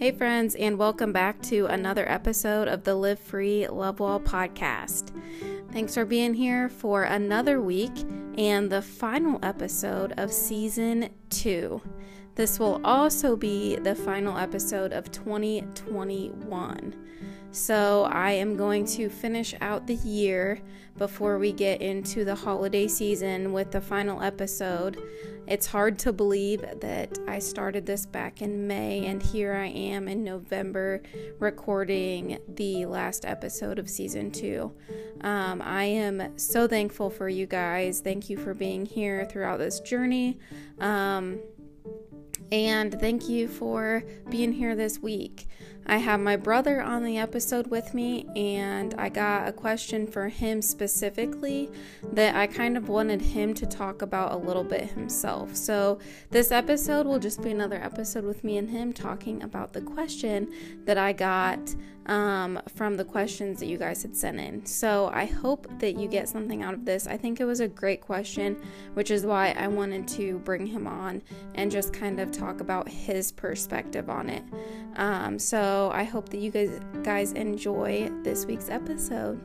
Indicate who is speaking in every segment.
Speaker 1: Hey, friends, and welcome back to another episode of the Live Free Love Well podcast. Thanks for being here for another week and the final episode of season two. This will also be the final episode of 2021. So, I am going to finish out the year before we get into the holiday season with the final episode. It's hard to believe that I started this back in May, and here I am in November recording the last episode of season two. Um, I am so thankful for you guys. Thank you for being here throughout this journey. Um, and thank you for being here this week. I have my brother on the episode with me, and I got a question for him specifically that I kind of wanted him to talk about a little bit himself. So, this episode will just be another episode with me and him talking about the question that I got um, from the questions that you guys had sent in. So I hope that you get something out of this. I think it was a great question, which is why I wanted to bring him on and just kind of talk about his perspective on it. Um, so I hope that you guys guys enjoy this week's episode.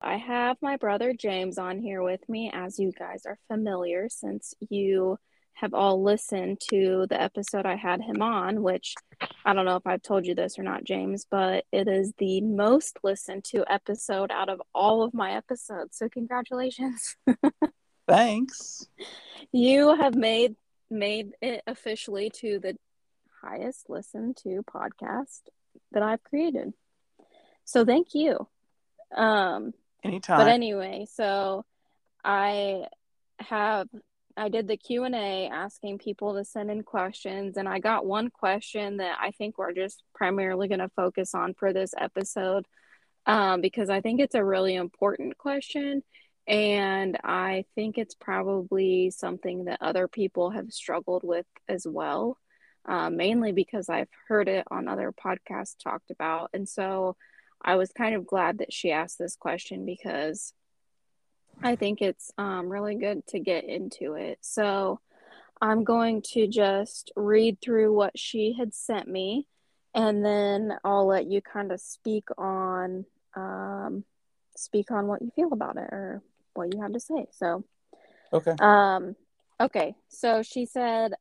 Speaker 1: I have my brother James on here with me, as you guys are familiar since you have all listened to the episode I had him on, which I don't know if I've told you this or not, James, but it is the most listened to episode out of all of my episodes. So congratulations.
Speaker 2: Thanks.
Speaker 1: You have made made it officially to the highest listened to podcast that I've created. So thank you. Um
Speaker 2: anytime.
Speaker 1: But anyway, so I have I did the Q&A asking people to send in questions and I got one question that I think we're just primarily going to focus on for this episode um, because I think it's a really important question and I think it's probably something that other people have struggled with as well, uh, mainly because I've heard it on other podcasts talked about. And so I was kind of glad that she asked this question because I think it's um, really good to get into it. So I'm going to just read through what she had sent me, and then I'll let you kind of speak on um, speak on what you feel about it or what you have to say. So,
Speaker 2: okay.
Speaker 1: Um, okay. So she said,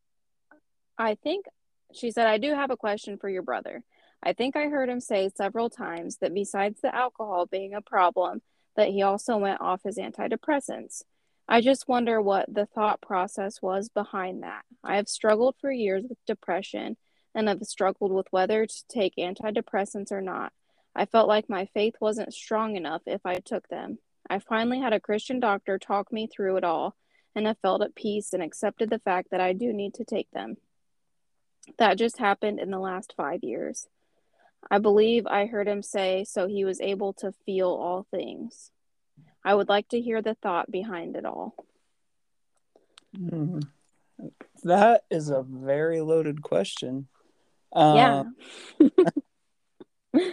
Speaker 1: I think she said I do have a question for your brother. I think I heard him say several times that besides the alcohol being a problem that he also went off his antidepressants. I just wonder what the thought process was behind that. I have struggled for years with depression and have struggled with whether to take antidepressants or not. I felt like my faith wasn't strong enough if I took them. I finally had a Christian doctor talk me through it all and have felt at peace and accepted the fact that I do need to take them. That just happened in the last five years. I believe I heard him say, so he was able to feel all things. I would like to hear the thought behind it all.
Speaker 2: Mm. That is a very loaded question.
Speaker 1: Yeah.
Speaker 2: Uh,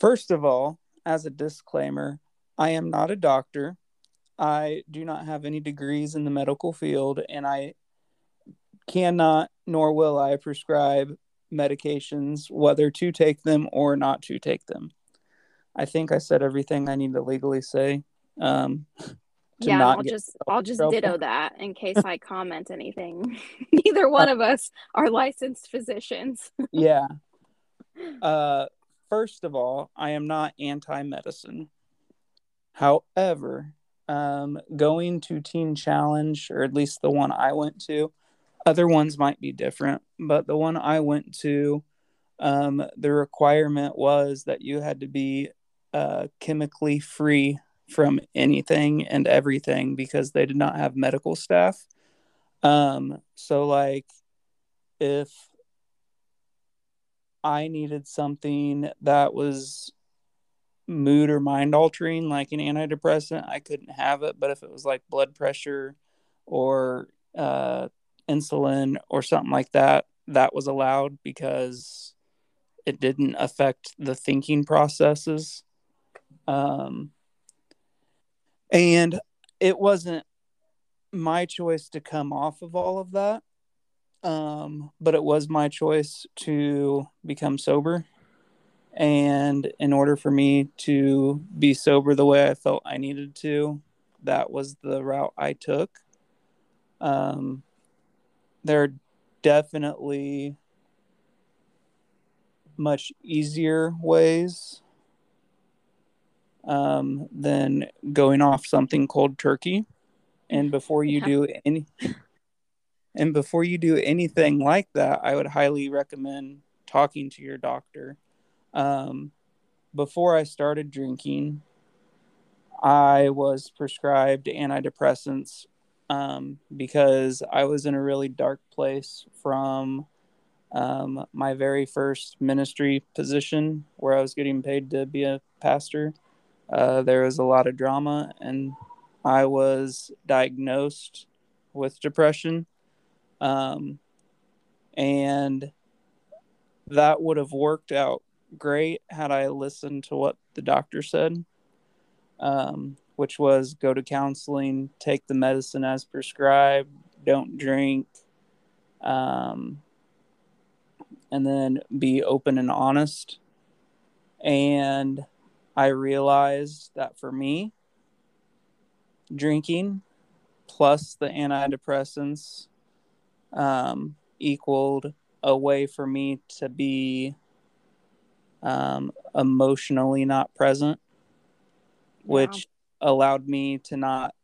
Speaker 2: first of all, as a disclaimer, I am not a doctor. I do not have any degrees in the medical field, and I cannot nor will I prescribe medications, whether to take them or not to take them. I think I said everything I need to legally say. Um,
Speaker 1: yeah, I'll just I'll just trouble. ditto that in case I comment anything. Neither one of us are licensed physicians.
Speaker 2: yeah. Uh, first of all, I am not anti-medicine. However, um, going to Teen Challenge, or at least the one I went to, other ones might be different, but the one I went to, um, the requirement was that you had to be uh, chemically free from anything and everything because they did not have medical staff. Um, so, like, if I needed something that was mood or mind altering, like an antidepressant, I couldn't have it. But if it was like blood pressure or uh, insulin or something like that, that was allowed because it didn't affect the thinking processes. Um, and it wasn't my choice to come off of all of that. Um, but it was my choice to become sober. And in order for me to be sober the way I felt I needed to, that was the route I took. Um, there are definitely much easier ways um, than going off something cold turkey. And before you
Speaker 1: Yeah.
Speaker 2: do any, and before you do anything like that, I would highly recommend talking to your doctor. Um, before I started drinking, I was prescribed antidepressants um, because I was in a really dark place from um, my very first ministry position where I was getting paid to be a pastor. Uh, there was a lot of drama, and I was diagnosed with depression. Um, and that would have worked out great had I listened to what the doctor said, um, which was go to counseling, take the medicine as prescribed, don't drink, um, and then be open and honest. And I realized that for me, drinking plus the antidepressants um, equaled a way for me to be um, emotionally not present, which allowed me to not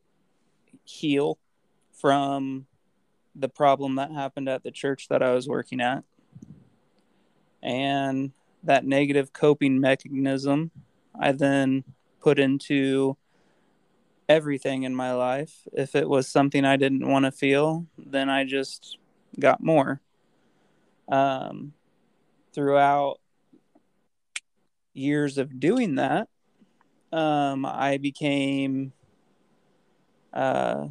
Speaker 2: heal from the problem that happened at the church that I was working at. And that negative coping mechanism I then put into everything in my life. If it was something I didn't want to feel, then I just got more. Um, throughout years of doing that, um, I became, uh,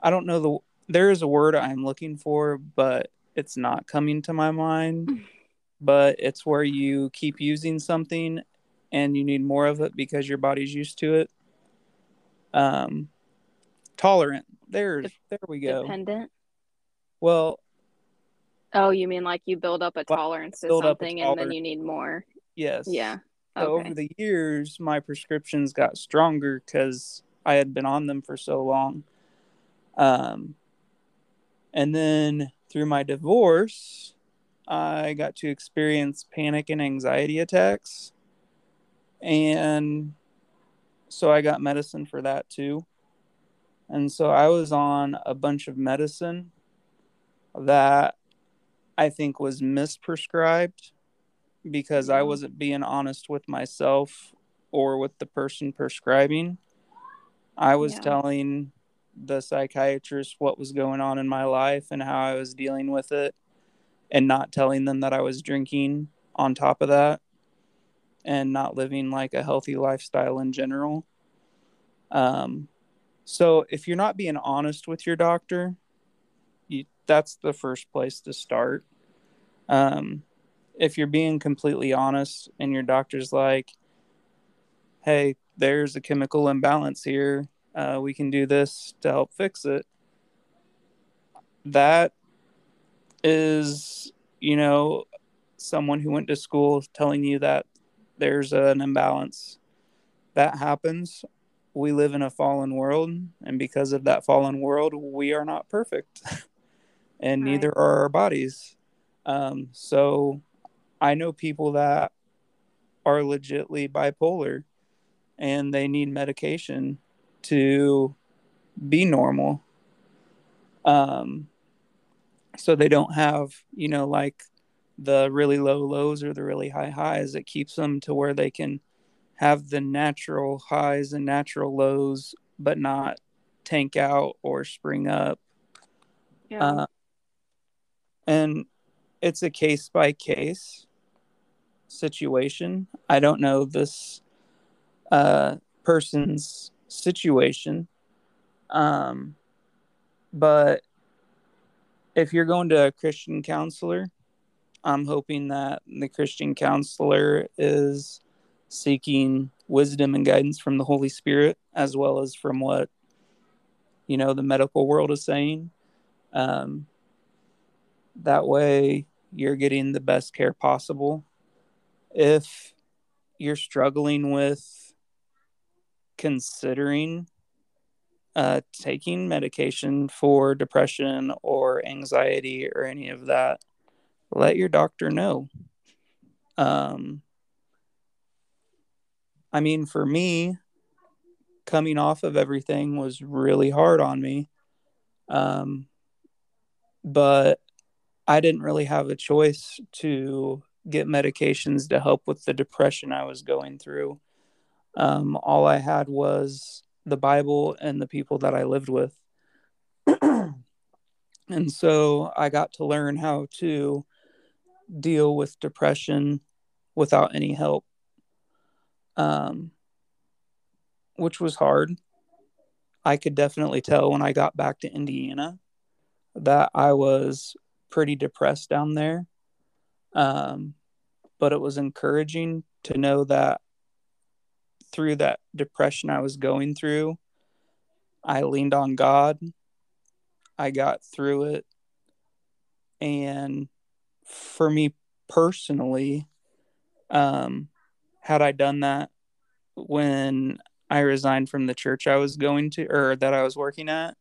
Speaker 2: I don't know the, there is a word I'm looking for, but it's not coming to my mind. but it's where you keep using something and you need more of it because your body's used to it. Um, tolerant. There's there we go.
Speaker 1: Dependent.
Speaker 2: Well,
Speaker 1: Oh, you mean like you build up a tolerance to something and then you need more?
Speaker 2: Yes.
Speaker 1: Yeah.
Speaker 2: So over the years, my prescriptions got stronger because I had been on them for so long. Um, and then through my divorce, I got to experience panic and anxiety attacks. And so I got medicine for that too. And so I was on a bunch of medicine that I think was misprescribed because I wasn't being honest with myself or with the person prescribing. I was
Speaker 1: Yeah.
Speaker 2: telling the psychiatrist what was going on in my life and how I was dealing with it, and not telling them that I was drinking on top of that and not living like a healthy lifestyle in general. Um, so if you're not being honest with your doctor, you, that's the first place to start. Um, if you're being completely honest and your doctor's like, hey, there's a chemical imbalance here, uh, we can do this to help fix it. That is, you know, someone who went to school telling you that there's an imbalance. That happens. We live in a fallen world, and because of that fallen world, we are not perfect, and
Speaker 1: Right.
Speaker 2: neither are our bodies. Um, so I know people that are legitly bipolar and they need medication to be normal. Um, so they don't have, you know, like the really low lows or the really high highs. It keeps them to where they can have the natural highs and natural lows, but not tank out or spring up.
Speaker 1: Yeah.
Speaker 2: Uh, and it's a case by case situation. I don't know this uh, person's situation, um, but if you're going to a Christian counselor, I'm hoping that the Christian counselor is seeking wisdom and guidance from the Holy Spirit as well as from what you know the medical world is saying Um, that way, you're getting the best care possible. If you're struggling with considering uh, taking medication for depression or anxiety or any of that, let your doctor know. Um, I mean, for me, coming off of everything was really hard on me. Um, but I didn't really have a choice to get medications to help with the depression I was going through. Um, all I had was the Bible and the people that I lived with. and so I got to learn how to deal with depression without any help, um, which was hard. I could definitely tell when I got back to Indiana that I was pretty depressed down there. Um, but it was encouraging to know that through that depression I was going through, I leaned on God. I got through it. And for me personally, um, had I done that when I resigned from the church I was going to or that I was working at,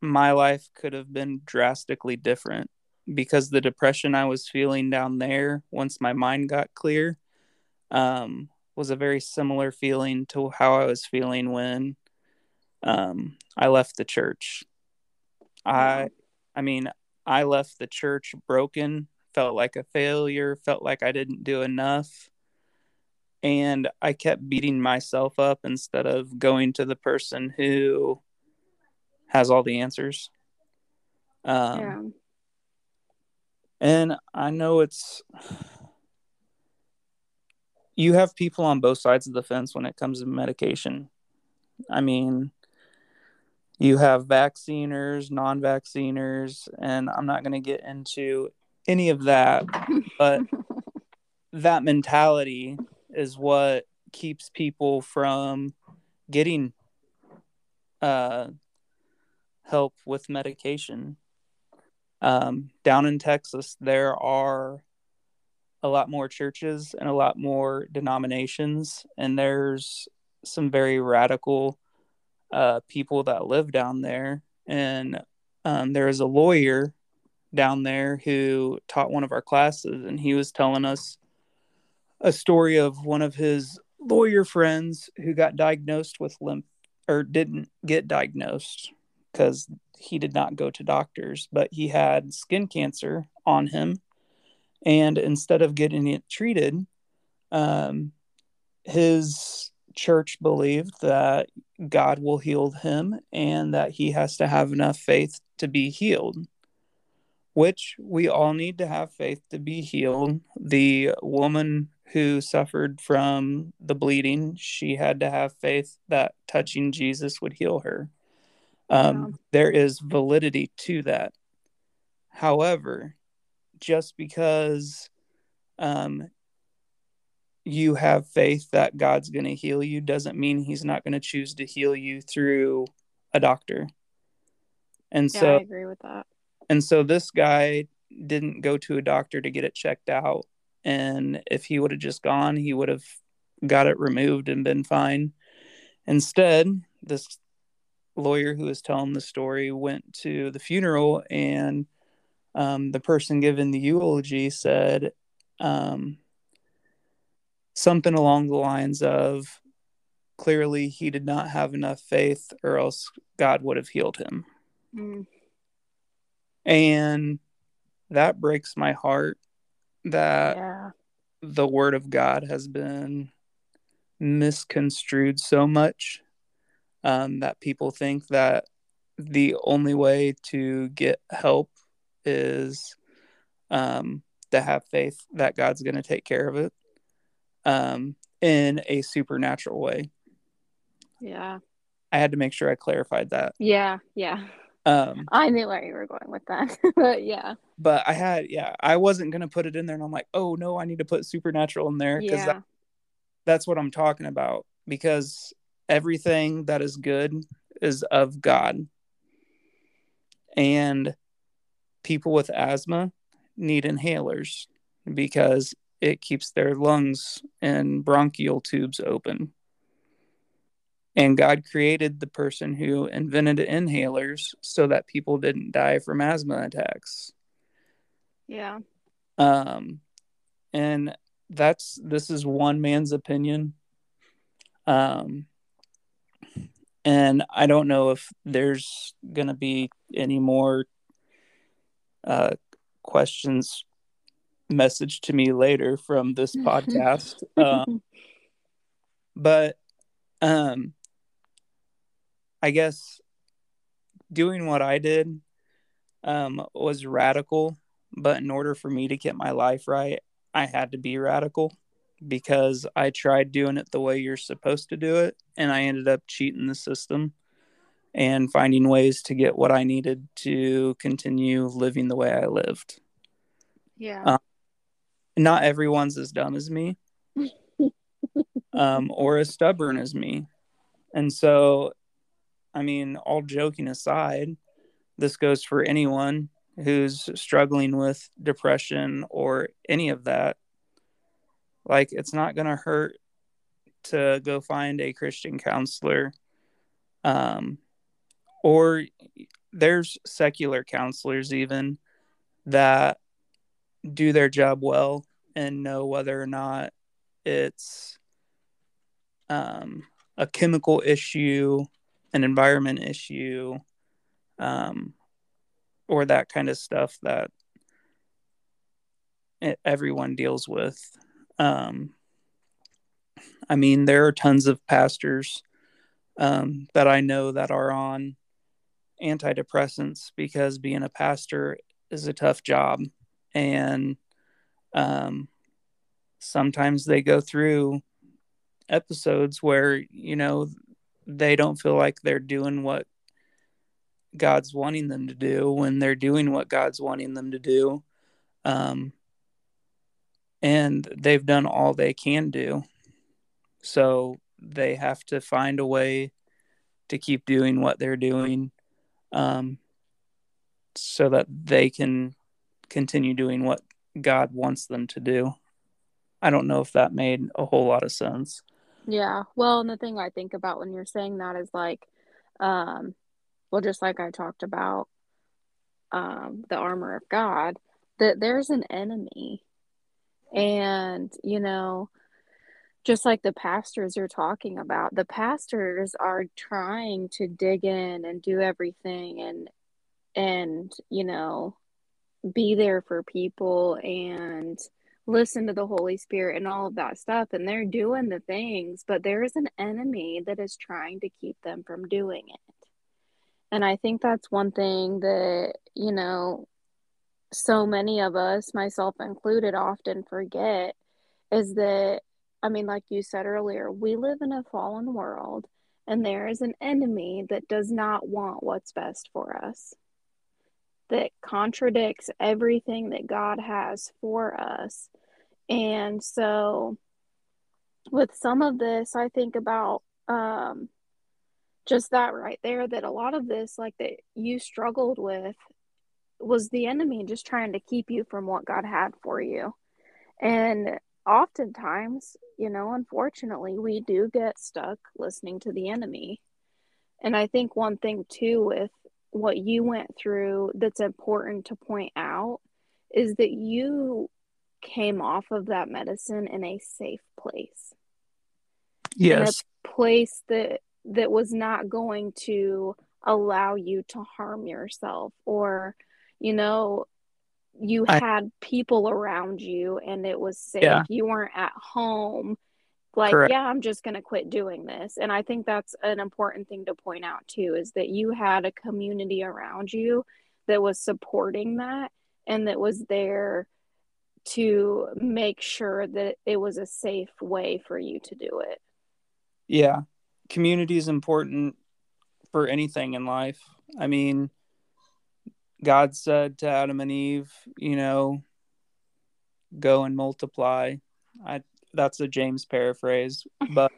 Speaker 2: my life could have been drastically different because the depression I was feeling down there once my mind got clear um, was a very similar feeling to how I was feeling when um, I left the church. I, I mean, I left the church broken, felt like a failure, felt like I didn't do enough. And I kept beating myself up instead of going to the person who has all the answers. Um, yeah. And I know it's you have people on both sides of the fence when it comes to medication. I mean, you have vacciners, non vacciners, and I'm not going to get into any of that, but that mentality is what keeps people from getting uh, help with medication. Um, down in Texas, there are a lot more churches and a lot more denominations, and there's some very radical uh, people that live down there. And um, there is a lawyer down there who taught one of our classes, and he was telling us a story of one of his lawyer friends who got diagnosed with lymph or didn't get diagnosed because he did not go to doctors, but he had skin cancer on him and instead of getting it treated, um, his church believed that God will heal him and that he has to have enough faith to be healed, which we all need to have faith to be healed. The woman who suffered from the bleeding, she had to have faith that touching Jesus would heal her. Um. There is validity to that. However, just because um, you have faith that God's going to heal you doesn't mean he's not going to choose to heal you through a doctor. And yeah, so
Speaker 1: I agree with that.
Speaker 2: And so this guy didn't go to a doctor to get it checked out. And if he would have just gone, he would have got it removed and been fine. Instead, this lawyer who was telling the story went to the funeral and um, the person giving the eulogy said um, something along the lines of clearly he did not have enough faith or else God would have healed him. Mm. And that breaks my heart that yeah. the word of God has been misconstrued so much um, that people think that the only way to get help is um, to have faith that God's going to take care of it um, in a supernatural way.
Speaker 1: Yeah.
Speaker 2: I had to make sure I clarified that.
Speaker 1: Yeah, yeah. Um, I knew where you were going with that, but yeah.
Speaker 2: But I had, yeah, I wasn't gonna put it in there, and I'm like, oh no, I need to put supernatural in there because yeah. that, that's what I'm talking about. Because everything that is good is of God, And people with asthma need inhalers because it keeps their lungs and bronchial tubes open. And God created the person who invented inhalers so that people didn't die from asthma attacks.
Speaker 1: Yeah.
Speaker 2: Um, and that's this is one man's opinion. Um, and I don't know if there's gonna be any more uh, questions message to me later from this podcast. um, but um, I guess doing what I did um, was radical, but in order for me to get my life right, I had to be radical because I tried doing it the way you're supposed to do it, and I ended up cheating the system and finding ways to get what I needed to continue living the way I lived.
Speaker 1: Yeah.
Speaker 2: Um, not everyone's as dumb as me um, or as stubborn as me. And so, I mean, all joking aside, this goes for anyone who's struggling with depression or any of that. Like, it's not going to hurt to go find a Christian counselor. Um, or there's secular counselors, even that do their job well and know whether or not it's um, a chemical issue, an environment issue, um, or that kind of stuff that everyone deals with. Um, I mean, there are tons of pastors um, that I know that are on antidepressants because being a pastor is a tough job. And um, sometimes they go through episodes where, you know, they don't feel like they're doing what God's wanting them to do when they're doing what God's wanting them to do. Um, and they've done all they can do. So they have to find a way to keep doing what they're doing um, so that they can continue doing what God wants them to do. I don't know if that made a whole lot of sense.
Speaker 1: Yeah. Well, and the thing I think about when you're saying that is like, um, well, just like I talked about um, the armor of God, that there's an enemy. And, you know, just like the pastors you're talking about, the pastors are trying to dig in and do everything and, and, you know, be there for people and listen to the Holy Spirit and all of that stuff. And they're doing the things, but there is an enemy that is trying to keep them from doing it. And I think that's one thing that, you know, so many of us, myself included, often forget is that, I mean, like you said earlier, we live in a fallen world and there is an enemy that does not want what's best for us, that contradicts everything that God has for us. And so, with some of this, I think about um, just that right there that a lot of this like that you struggled with was the enemy just trying to keep you from what God had for you. And oftentimes, you know, unfortunately, we do get stuck listening to the enemy. And I think one thing too with what you went through that's important to point out is that you came off of that medicine in a safe place.
Speaker 2: Yes.
Speaker 1: In a place that that was not going to allow you to harm yourself or you know you I, had people around you and it was safe yeah. you weren't at home like Correct. yeah i'm just going to quit doing this and i think that's an important thing to point out too is that you had a community around you that was supporting that and that was there to make sure that it was a safe way for you to do it
Speaker 2: yeah community is important for anything in life. I mean, God said to Adam and Eve, you know, go and multiply. I that's a James paraphrase, but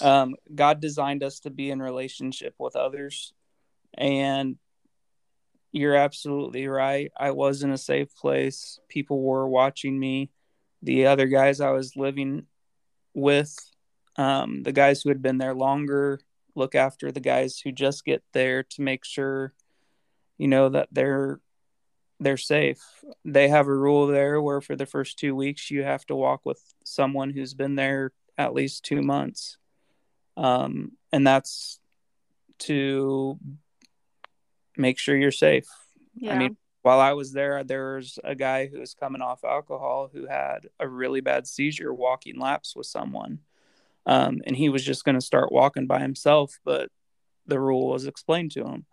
Speaker 2: um, God designed us to be in relationship with others, and you're absolutely right. I was in a safe place. People were watching me. The other guys I was living with, um, the guys who had been there longer, look after the guys who just get there to make sure, you know, that they're they're safe. They have a rule there where for the first two weeks you have to walk with someone who's been there at least two months, um, and that's to make sure you're safe. Yeah. I mean, while I was there, there was a guy who was coming off alcohol who had a really bad seizure walking laps with someone. Um, and he was just going to start walking by himself, but the rule was explained to him.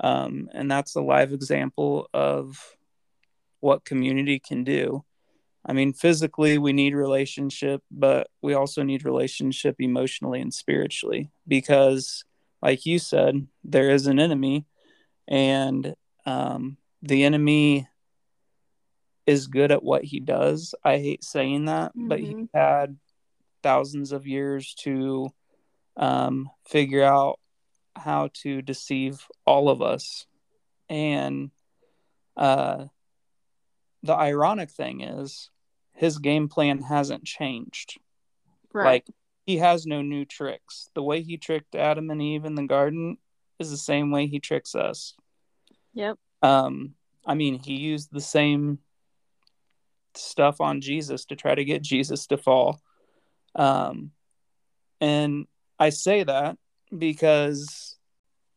Speaker 2: Um, and that's a live example of what community can do. I mean, physically, we need relationship, but we also need relationship emotionally and spiritually because, like you said, there is an enemy, and um, the enemy is good at what he does. I hate saying that, mm-hmm. but he mm-hmm. had thousands of years to um, figure out how to deceive all of us. And uh, the ironic thing is, his game plan hasn't changed. Right. Like, he has no new tricks. The way he tricked Adam and Eve in the garden is the same way he tricks us.
Speaker 1: Yep.
Speaker 2: Um, I mean, he used the same stuff on Jesus to try to get Jesus to fall. Um, and I say that because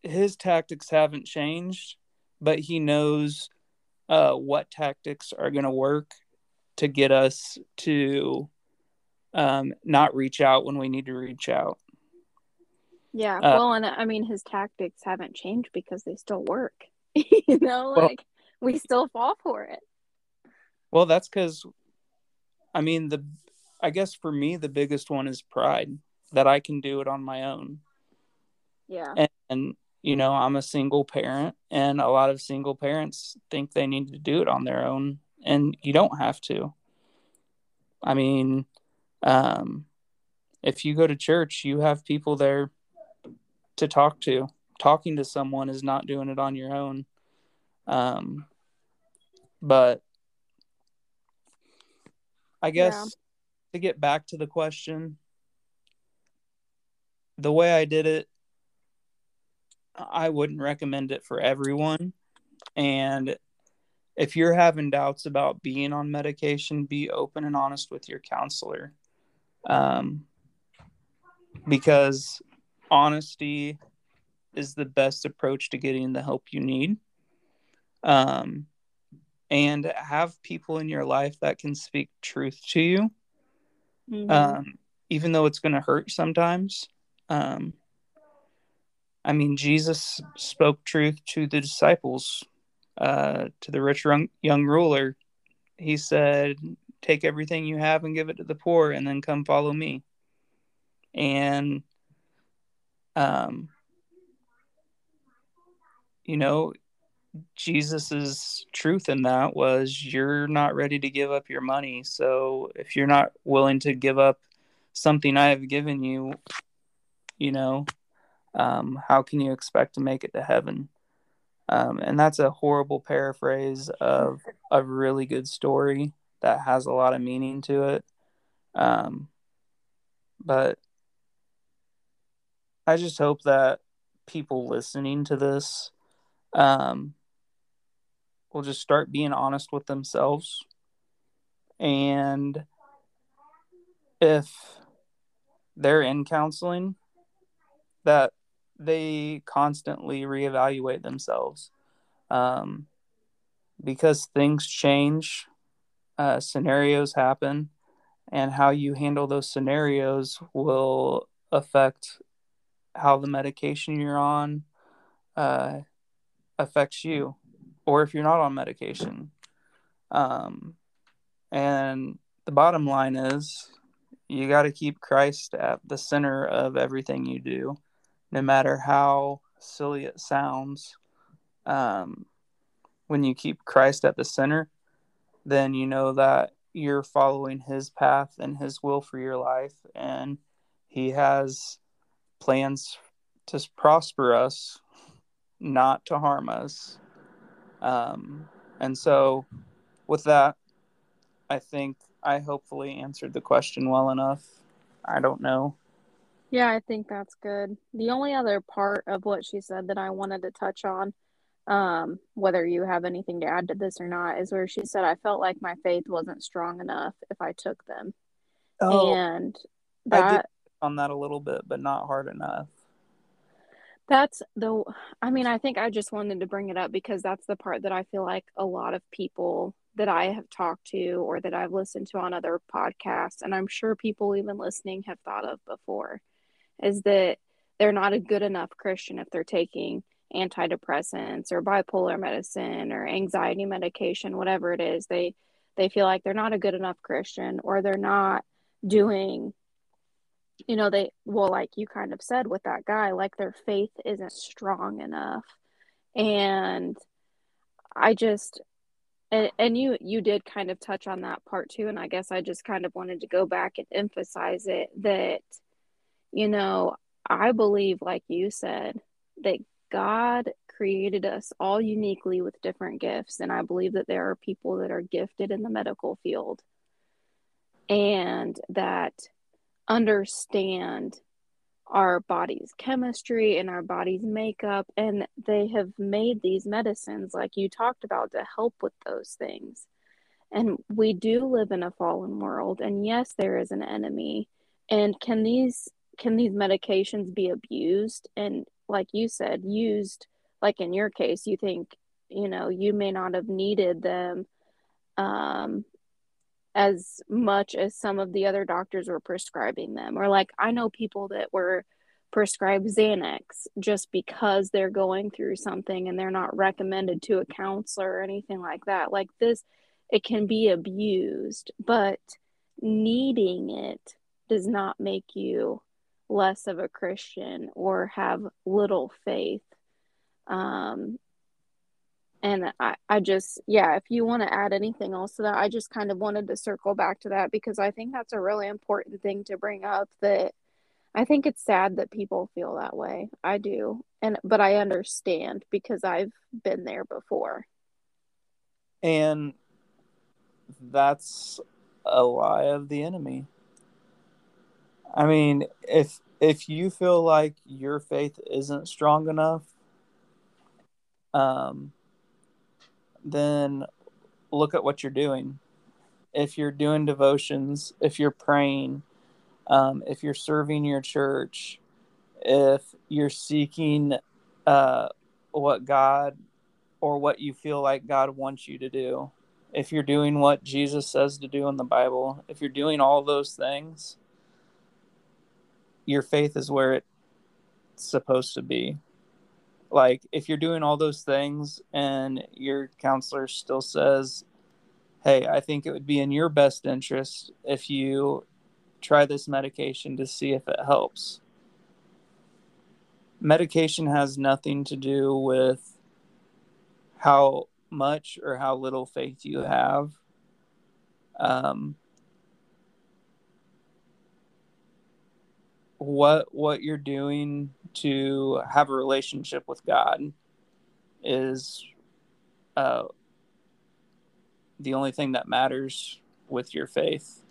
Speaker 2: his tactics haven't changed, but he knows uh, what tactics are going to work to get us to um, not reach out when we need to reach out.
Speaker 1: Yeah, uh, well, and I mean, his tactics haven't changed because they still work. you know, like well, we still fall for it.
Speaker 2: Well, that's because, I mean, the I guess for me, the biggest one is pride that I can do it on my own.
Speaker 1: Yeah.
Speaker 2: And, and, you know, I'm a single parent, and a lot of single parents think they need to do it on their own, and you don't have to. I mean, um, if you go to church, you have people there to talk to. Talking to someone is not doing it on your own. Um, but I guess yeah to get back to the question, the way I did it, I wouldn't recommend it for everyone. And if you're having doubts about being on medication, be open and honest with your counselor. Um, because honesty is the best approach to getting the help you need. Um, and have people in your life that can speak truth to you mm-hmm. um, even though it's going to hurt sometimes. Um, I mean, Jesus spoke truth to the disciples, uh, to the rich young, ruler. He said, Take everything you have and give it to the poor, and then come follow me. And, um, you know, Jesus's truth in that was you're not ready to give up your money. So if you're not willing to give up something I have given you, you know, um, how can you expect to make it to heaven? Um, and that's a horrible paraphrase of a really good story that has a lot of meaning to it. Um, but I just hope that people listening to this um, will just start being honest with themselves. And if they're in counseling, that they constantly reevaluate themselves um, because things change, uh, scenarios happen, and how you handle those scenarios will affect how the medication you're on uh, affects you or if you're not on medication. Um, and the bottom line is you got to keep Christ at the center of everything you do, no matter how silly it sounds. Um, when you keep Christ at the center, then you know that you're following his path and his will for your life, and he has plans to prosper us, not to harm us. Um, and so, with that, I think I hopefully answered the question well enough. I don't know.
Speaker 1: Yeah, I think that's good. The only other part of what she said that I wanted to touch on, um, whether you have anything to add to this or not, is where she said, I felt like my faith wasn't strong enough if I took them. Oh, and
Speaker 2: that, I did on that a little bit, but not hard enough.
Speaker 1: That's the, I mean, I think I just wanted to bring it up because that's the part that I feel like a lot of people that I have talked to or that I've listened to on other podcasts, and I'm sure people even listening have thought of before, is that they're not a good enough Christian if they're taking antidepressants or bipolar medicine or anxiety medication, whatever it is. They they feel like they're not a good enough Christian or they're not doing you know they well like you kind of said with that guy like their faith isn't strong enough and i just and, and you you did kind of touch on that part too and i guess i just kind of wanted to go back and emphasize it that you know i believe like you said that god created us all uniquely with different gifts and i believe that there are people that are gifted in the medical field and that understand our body's chemistry and our body's makeup and they have made these medicines like you talked about to help with those things. And we do live in a fallen world and yes there is an enemy. And can these can these medications be abused and like you said used like in your case you think you know you may not have needed them um as much as some of the other doctors were prescribing them. Or, like, I know people that were prescribed Xanax just because they're going through something and they're not recommended to a counselor or anything like that. Like, this, it can be abused, but needing it does not make you less of a Christian or have little faith. Um, and I, I just yeah if you want to add anything else to that i just kind of wanted to circle back to that because i think that's a really important thing to bring up that i think it's sad that people feel that way. I do. And but i understand because i've been there before.
Speaker 2: And that's a lie of the enemy. I mean if if you feel like your faith isn't strong enough um then look at what you're doing. If you're doing devotions, if you're praying, um, if you're serving your church, if you're seeking uh, what God or what you feel like God wants you to do, if you're doing what Jesus says to do in the Bible, if you're doing all those things, your faith is where it's supposed to be. Like if you're doing all those things and your counselor still says hey i think it would be in your best interest if you try this medication to see if it helps. Medication has nothing to do with how much or how little faith you have. Um, what what you're doing to have a relationship with God is uh, the only thing that matters with your faith.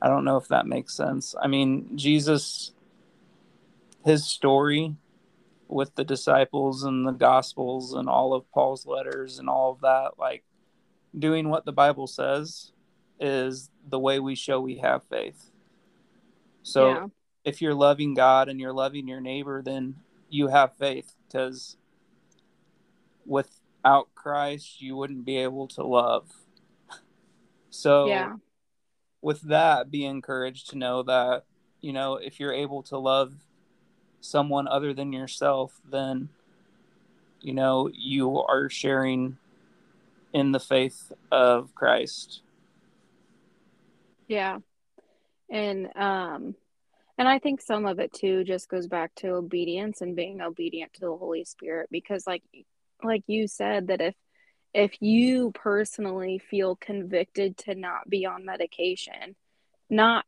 Speaker 2: I don't know if that makes sense. I mean, Jesus, his story with the disciples and the gospels and all of Paul's letters and all of that, like doing what the Bible says is the way we show we have faith. So yeah if you're loving God and you're loving your neighbor, then you have faith because without Christ, you wouldn't be able to love. So, yeah. with that, be encouraged to know that, you know, if you're able to love someone other than yourself, then, you know, you are sharing in the faith of Christ.
Speaker 1: Yeah. And, um, and I think some of it too just goes back to obedience and being obedient to the Holy Spirit because like like you said that if if you personally feel convicted to not be on medication, not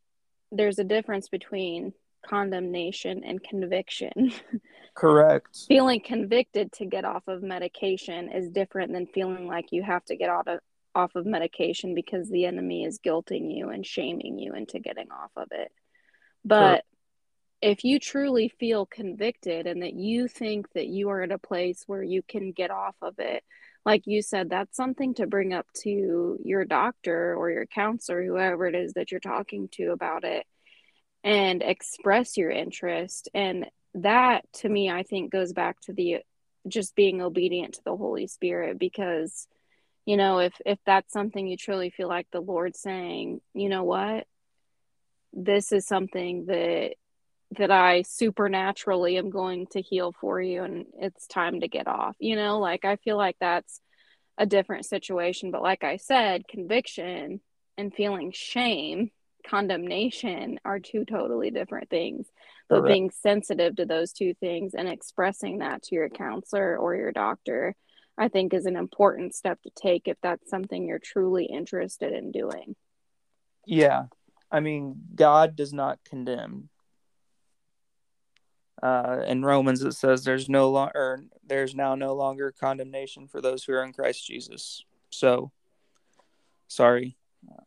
Speaker 1: there's a difference between condemnation and conviction.
Speaker 2: Correct.
Speaker 1: Feeling convicted to get off of medication is different than feeling like you have to get out of off of medication because the enemy is guilting you and shaming you into getting off of it. But if you truly feel convicted and that you think that you are at a place where you can get off of it, like you said, that's something to bring up to your doctor or your counselor, whoever it is that you're talking to about it, and express your interest. And that to me, I think goes back to the just being obedient to the Holy Spirit because you know if if that's something you truly feel like the lord saying you know what this is something that that i supernaturally am going to heal for you and it's time to get off you know like i feel like that's a different situation but like i said conviction and feeling shame condemnation are two totally different things but Correct. being sensitive to those two things and expressing that to your counselor or your doctor I think is an important step to take if that's something you're truly interested in doing.
Speaker 2: Yeah. I mean, God does not condemn. Uh, in Romans, it says there's no longer there's now no longer condemnation for those who are in Christ Jesus. So, sorry,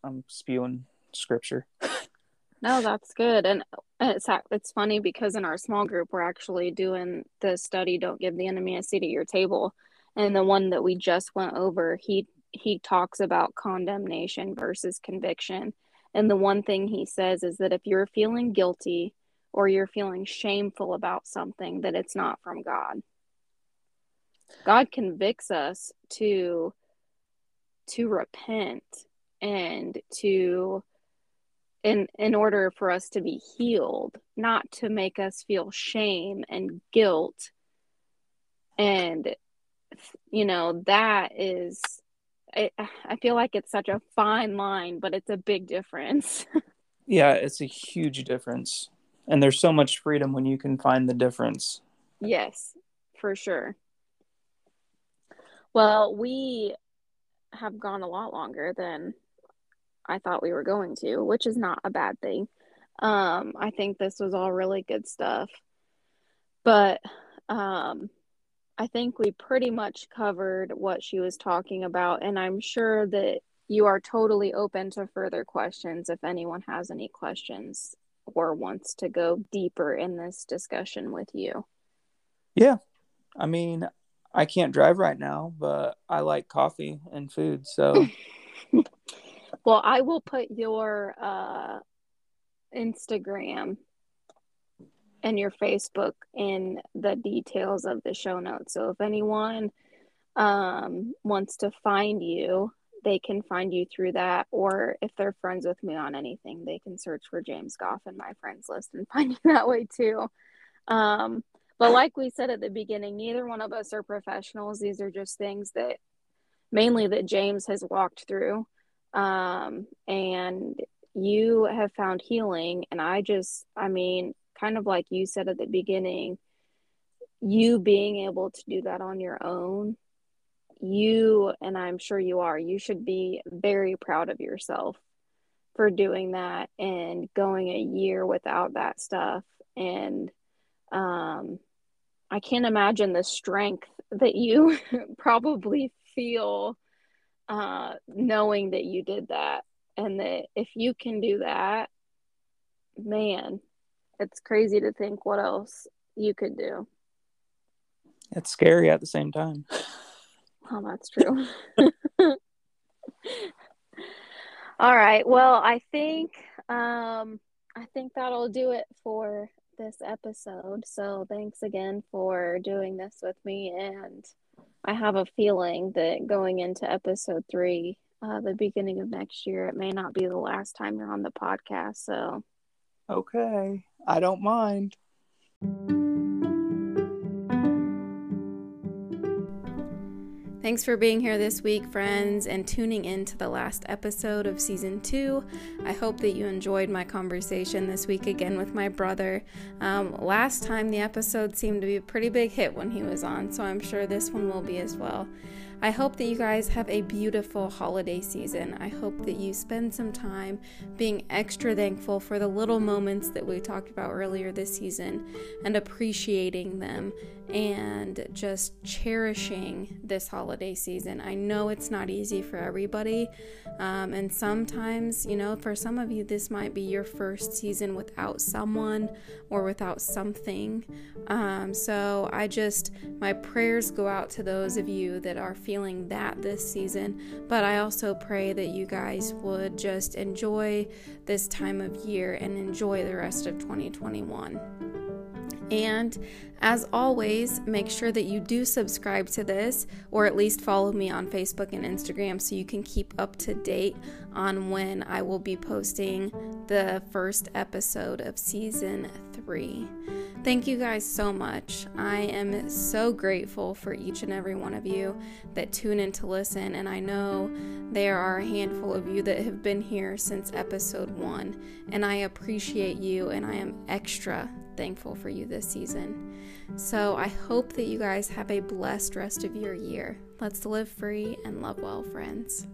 Speaker 2: I'm spewing scripture.
Speaker 1: no, that's good, and it's it's funny because in our small group we're actually doing the study "Don't Give the Enemy a Seat at Your Table," and the one that we just went over he he talks about condemnation versus conviction and the one thing he says is that if you're feeling guilty or you're feeling shameful about something that it's not from god. God convicts us to to repent and to in in order for us to be healed not to make us feel shame and guilt. And you know that is I, I feel like it's such a fine line but it's a big difference.
Speaker 2: Yeah it's a huge difference. And there's so much freedom when you can find the difference.
Speaker 1: Yes for sure. Well we have gone a lot longer than i thought we were going to which is not a bad thing. Um i think this was all really good stuff. But um I think we pretty much covered what she was talking about, and I'm sure that you are totally open to further questions if anyone has any questions or wants to go deeper in this discussion with you.
Speaker 2: Yeah. I mean, I can't drive right now, but I like coffee and food, so
Speaker 1: Well, I will put your uh Instagram and your Facebook in the details of the show notes. So if anyone um, wants to find you, they can find you through that. Or if they're friends with me on anything, they can search for James Goff in my friends list and find you that way too. Um, but like we said at the beginning, neither one of us are professionals. These are just things that mainly that James has walked through. Um, and you have found healing. And I just, I mean, kind of like you said at the beginning, you being able to do that on your own, you, and I'm sure you are, you should be very proud of yourself for doing that and going a year without that stuff. And um, I can't imagine the strength that you probably feel uh, knowing that you did that. And that if you can do that, man, it's crazy to think what else you could do.
Speaker 2: It's scary at the same time.
Speaker 1: Oh, that's true. All right. Well, I think um I think that'll do it for this episode. So, thanks again for doing this with me and I have a feeling that going into episode 3, uh the beginning of next year, it may not be the last time you're on the podcast. So,
Speaker 2: okay. I don't mind.
Speaker 1: Thanks for being here this week, friends, and tuning in to the last episode of season two. I hope that you enjoyed my conversation this week again with my brother. Um, last time, the episode seemed to be a pretty big hit when he was on, so I'm sure this one will be as well. I hope that you guys have a beautiful holiday season. I hope that you spend some time being extra thankful for the little moments that we talked about earlier this season and appreciating them and just cherishing this holiday season. I know it's not easy for everybody, um, and sometimes, you know, for some of you, this might be your first season without someone or without something. Um, so I just, my prayers go out to those of you that are feeling that this season, but I also pray that you guys would just enjoy this time of year and enjoy the rest of 2021. And as always, make sure that you do subscribe to this or at least follow me on Facebook and Instagram so you can keep up to date on when I will be posting the first episode of season three. Thank you guys so much. I am so grateful for each and every one of you that tune in to listen, and I know there are a handful of you that have been here since episode one, and I appreciate you, and I am extra thankful for you this season. So I hope that you guys have a blessed rest of your year. Let's live free and love well, friends.